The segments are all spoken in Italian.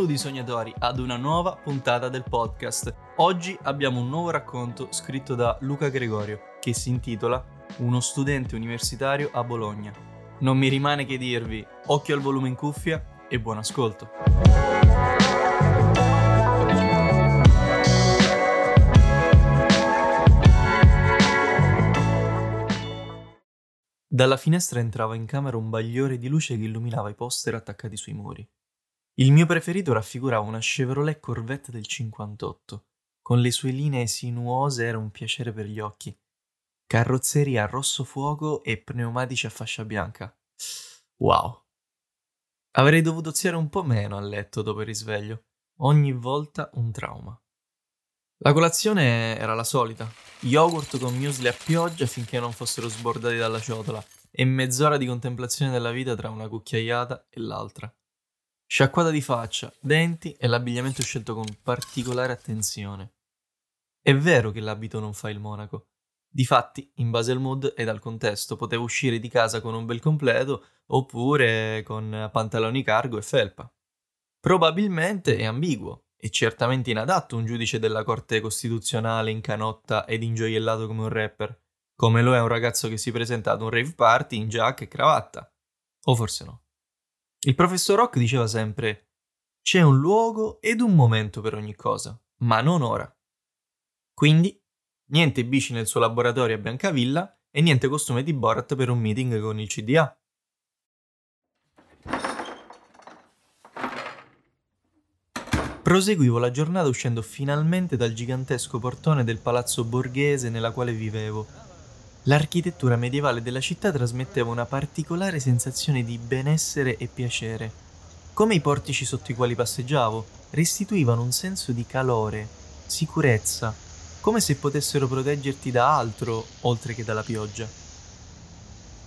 Benvenuti sognatori ad una nuova puntata del podcast. Oggi abbiamo un nuovo racconto scritto da Luca Gregorio che si intitola Uno studente universitario a Bologna. Non mi rimane che dirvi occhio al volume in cuffia e buon ascolto. Dalla finestra entrava in camera un bagliore di luce che illuminava i poster attaccati sui muri. Il mio preferito raffigurava una Chevrolet Corvette del 58. Con le sue linee sinuose era un piacere per gli occhi. Carrozzeria rosso fuoco e pneumatici a fascia bianca. Wow. Avrei dovuto oziare un po' meno a letto dopo il risveglio. Ogni volta un trauma. La colazione era la solita. Yogurt con muesli a pioggia finché non fossero sbordati dalla ciotola e mezz'ora di contemplazione della vita tra una cucchiaiata e l'altra. Sciacquata di faccia, denti e l'abbigliamento scelto con particolare attenzione. È vero che l'abito non fa il monaco. Difatti, in base al mood e al contesto, potevo uscire di casa con un bel completo oppure con pantaloni cargo e felpa. Probabilmente è ambiguo e certamente inadatto un giudice della Corte Costituzionale in canotta ed ingioiellato come un rapper, come lo è un ragazzo che si presenta ad un rave party in giacca e cravatta. O forse no. Il professor Rock diceva sempre: C'è un luogo ed un momento per ogni cosa, ma non ora. Quindi, niente bici nel suo laboratorio a Biancavilla e niente costume di Borat per un meeting con il CDA. Proseguivo la giornata uscendo finalmente dal gigantesco portone del palazzo borghese nella quale vivevo L'architettura medievale della città trasmetteva una particolare sensazione di benessere e piacere. Come i portici sotto i quali passeggiavo, restituivano un senso di calore, sicurezza, come se potessero proteggerti da altro oltre che dalla pioggia.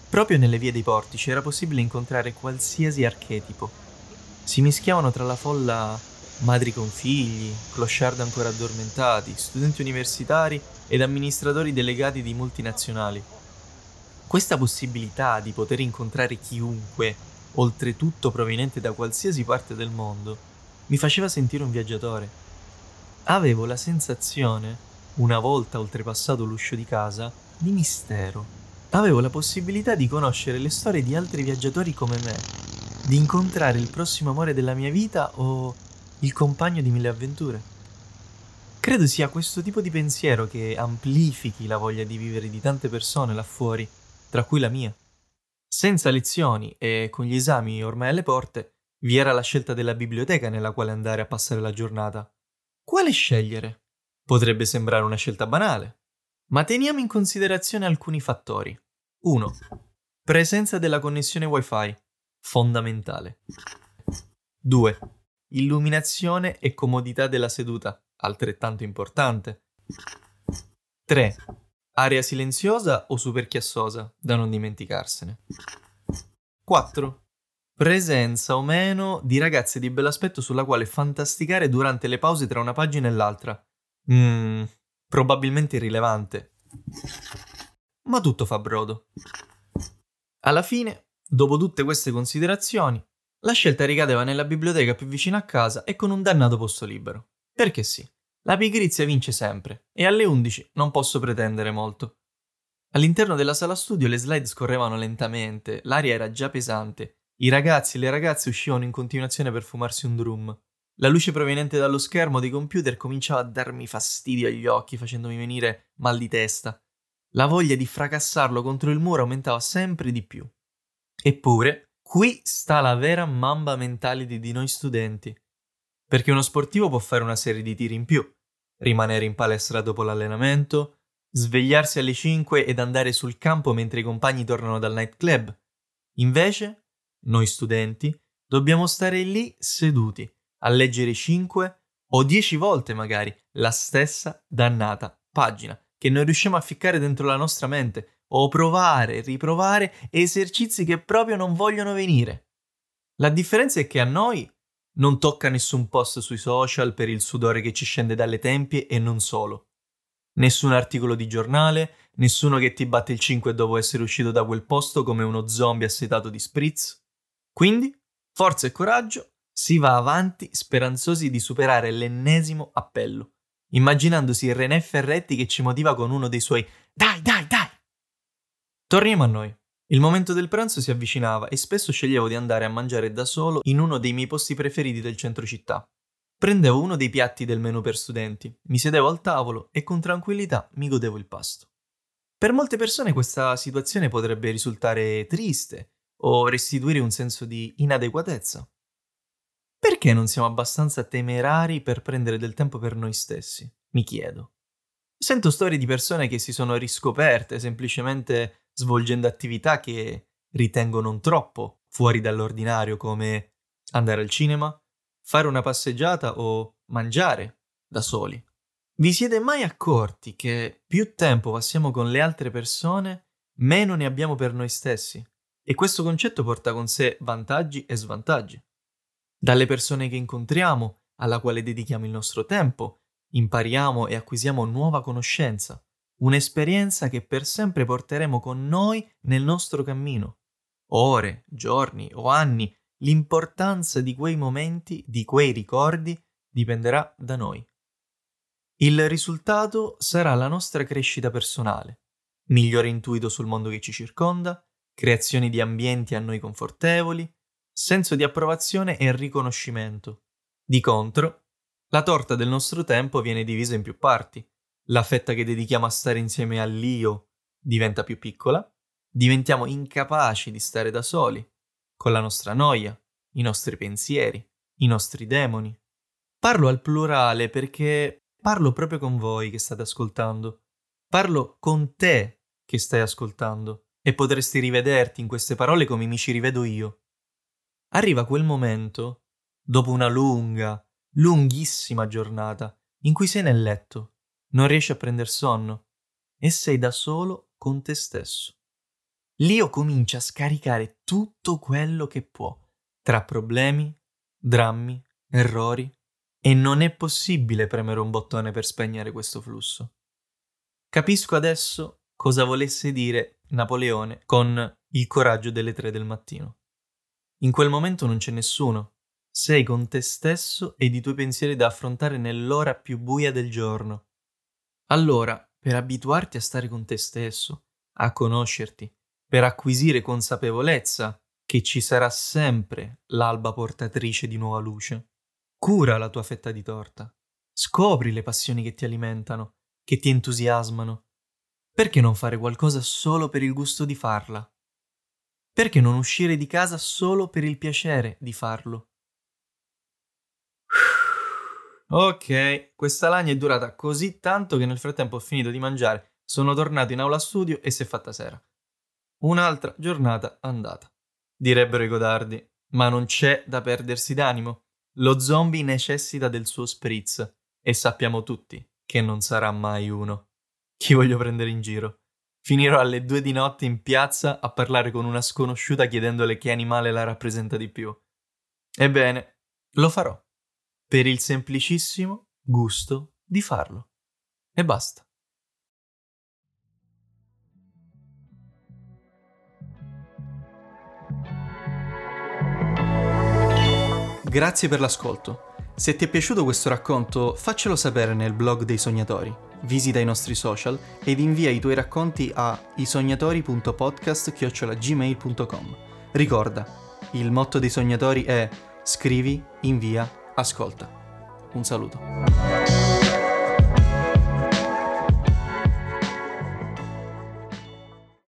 Proprio nelle vie dei portici era possibile incontrare qualsiasi archetipo. Si mischiavano tra la folla madri con figli, clochard ancora addormentati, studenti universitari ed amministratori delegati di multinazionali. Questa possibilità di poter incontrare chiunque, oltretutto proveniente da qualsiasi parte del mondo, mi faceva sentire un viaggiatore. Avevo la sensazione, una volta oltrepassato l'uscio di casa, di mistero. Avevo la possibilità di conoscere le storie di altri viaggiatori come me, di incontrare il prossimo amore della mia vita o il compagno di mille avventure. Credo sia questo tipo di pensiero che amplifichi la voglia di vivere di tante persone là fuori, tra cui la mia. Senza lezioni e con gli esami ormai alle porte, vi era la scelta della biblioteca nella quale andare a passare la giornata. Quale scegliere? Potrebbe sembrare una scelta banale, ma teniamo in considerazione alcuni fattori. 1. Presenza della connessione Wi-Fi, fondamentale. 2. Illuminazione e comodità della seduta, altrettanto importante. 3. Area silenziosa o super chiassosa, da non dimenticarsene. 4. Presenza o meno di ragazze di bell'aspetto sulla quale fantasticare durante le pause tra una pagina e l'altra. Mmm, probabilmente irrilevante. Ma tutto fa brodo. Alla fine, dopo tutte queste considerazioni, la scelta ricadeva nella biblioteca più vicina a casa e con un dannato posto libero. Perché sì. La pigrizia vince sempre e alle 11 non posso pretendere molto. All'interno della sala studio le slide scorrevano lentamente, l'aria era già pesante, i ragazzi e le ragazze uscivano in continuazione per fumarsi un drum. La luce proveniente dallo schermo dei computer cominciava a darmi fastidio agli occhi, facendomi venire mal di testa. La voglia di fracassarlo contro il muro aumentava sempre di più. Eppure, qui sta la vera mamba mentality di noi studenti. Perché uno sportivo può fare una serie di tiri in più, rimanere in palestra dopo l'allenamento, svegliarsi alle 5 ed andare sul campo mentre i compagni tornano dal nightclub. Invece, noi studenti, dobbiamo stare lì seduti a leggere 5 o 10 volte magari la stessa dannata pagina che non riusciamo a ficcare dentro la nostra mente o provare, riprovare esercizi che proprio non vogliono venire. La differenza è che a noi non tocca nessun post sui social per il sudore che ci scende dalle tempie e non solo. Nessun articolo di giornale, nessuno che ti batte il 5 dopo essere uscito da quel posto come uno zombie assetato di spritz. Quindi, forza e coraggio Si va avanti speranzosi di superare l'ennesimo appello, immaginandosi René Ferretti che ci motiva con uno dei suoi Dai, dai, dai! Torniamo a noi. Il momento del pranzo si avvicinava e spesso sceglievo di andare a mangiare da solo in uno dei miei posti preferiti del centro città. Prendevo uno dei piatti del menù per studenti, mi sedevo al tavolo e con tranquillità mi godevo il pasto. Per molte persone questa situazione potrebbe risultare triste o restituire un senso di inadeguatezza. Perché non siamo abbastanza temerari per prendere del tempo per noi stessi? Mi chiedo. Sento storie di persone che si sono riscoperte semplicemente svolgendo attività che ritengo non troppo fuori dall'ordinario come andare al cinema, fare una passeggiata o mangiare da soli. Vi siete mai accorti che più tempo passiamo con le altre persone, meno ne abbiamo per noi stessi? E questo concetto porta con sé vantaggi e svantaggi. Dalle persone che incontriamo, alla quale dedichiamo il nostro tempo, impariamo e acquisiamo nuova conoscenza, un'esperienza che per sempre porteremo con noi nel nostro cammino. Ore, giorni o anni l'importanza di quei momenti, di quei ricordi, dipenderà da noi. Il risultato sarà la nostra crescita personale, migliore intuito sul mondo che ci circonda, creazione di ambienti a noi confortevoli, senso di approvazione e riconoscimento. Di contro, la torta del nostro tempo viene divisa in più parti. La fetta che dedichiamo a stare insieme all'io diventa più piccola, diventiamo incapaci di stare da soli, con la nostra noia, i nostri pensieri, i nostri demoni. Parlo al plurale perché parlo proprio con voi che state ascoltando. Parlo con te che stai ascoltando e potresti rivederti in queste parole come mi ci rivedo io. Arriva quel momento, dopo una lunga, lunghissima giornata, in cui sei nel letto, non riesci a prendere sonno e sei da solo con te stesso. L'io comincia a scaricare tutto quello che può, tra problemi, drammi, errori, e non è possibile premere un bottone per spegnere questo flusso. Capisco adesso cosa volesse dire Napoleone con il coraggio delle tre del mattino. In quel momento non c'è nessuno, sei con te stesso ed i tuoi pensieri da affrontare nell'ora più buia del giorno. Allora, per abituarti a stare con te stesso, a conoscerti, per acquisire consapevolezza che ci sarà sempre l'alba portatrice di nuova luce. Cura la tua fetta di torta. Scopri le passioni che ti alimentano, che ti entusiasmano. Perché non fare qualcosa solo per il gusto di farla? Perché non uscire di casa solo per il piacere di farlo? Ok, questa lagna è durata così tanto che nel frattempo ho finito di mangiare, sono tornato in aula studio e si è fatta sera. Un'altra giornata andata. Direbbero i codardi, ma non c'è da perdersi d'animo. Lo zombie necessita del suo spritz e sappiamo tutti che non sarà mai uno. Chi voglio prendere in giro? Finirò alle due di notte in piazza a parlare con una sconosciuta chiedendole che animale la rappresenta di più. Ebbene, lo farò. Per il semplicissimo gusto di farlo. E basta. Grazie per l'ascolto. Se ti è piaciuto questo racconto, faccelo sapere nel blog dei sognatori. Visita i nostri social ed invia i tuoi racconti a isognatori.podcast@gmail.com. Ricorda, il motto dei sognatori è scrivi, invia, ascolta. Un saluto.